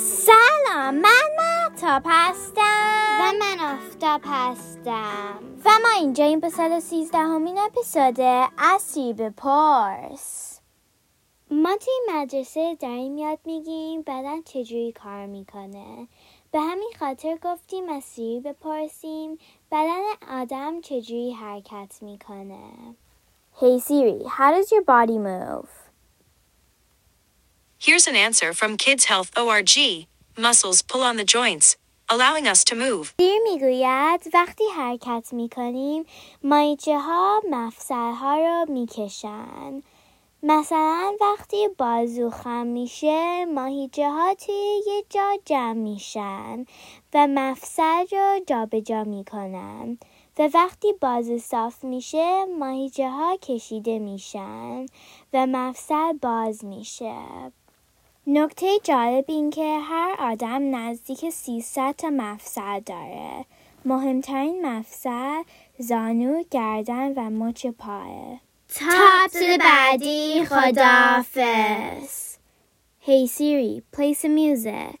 سلام من محتاب هستم. و من آفتاب هستم. و ما اینجا این به سال سیزدهمین اپیزود اسیب پارس ما توی مدرسه داریم یاد میگیم بدن چجوری کار می‌کنه. به همین خاطر گفتیم از سیری بپرسیم بدن آدم چجوری حرکت می‌کنه. Hey Siri, how does your body move? Here's an answer from Kids Health ORG. Muscles pull on the joints, allowing us to move. سیر می‌گوید وقتی حرکت می‌کنیم مایچه ها مفصل ها رو می‌کشن مثلا وقتی بازو خم میشه ماهیچه ها توی یه جا جمع میشن و مفصل رو جابجا می‌کنن و وقتی بازو صاف میشه ماهیچه ها کشیده میشن و مفصل باز میشه نکته جالب این که هر آدم نزدیک 300 تا مفصل داره. مهمترین مفصل زانو، گردن و مچ پاه. تا بعدی خداحافظ Hey Siri, play some music.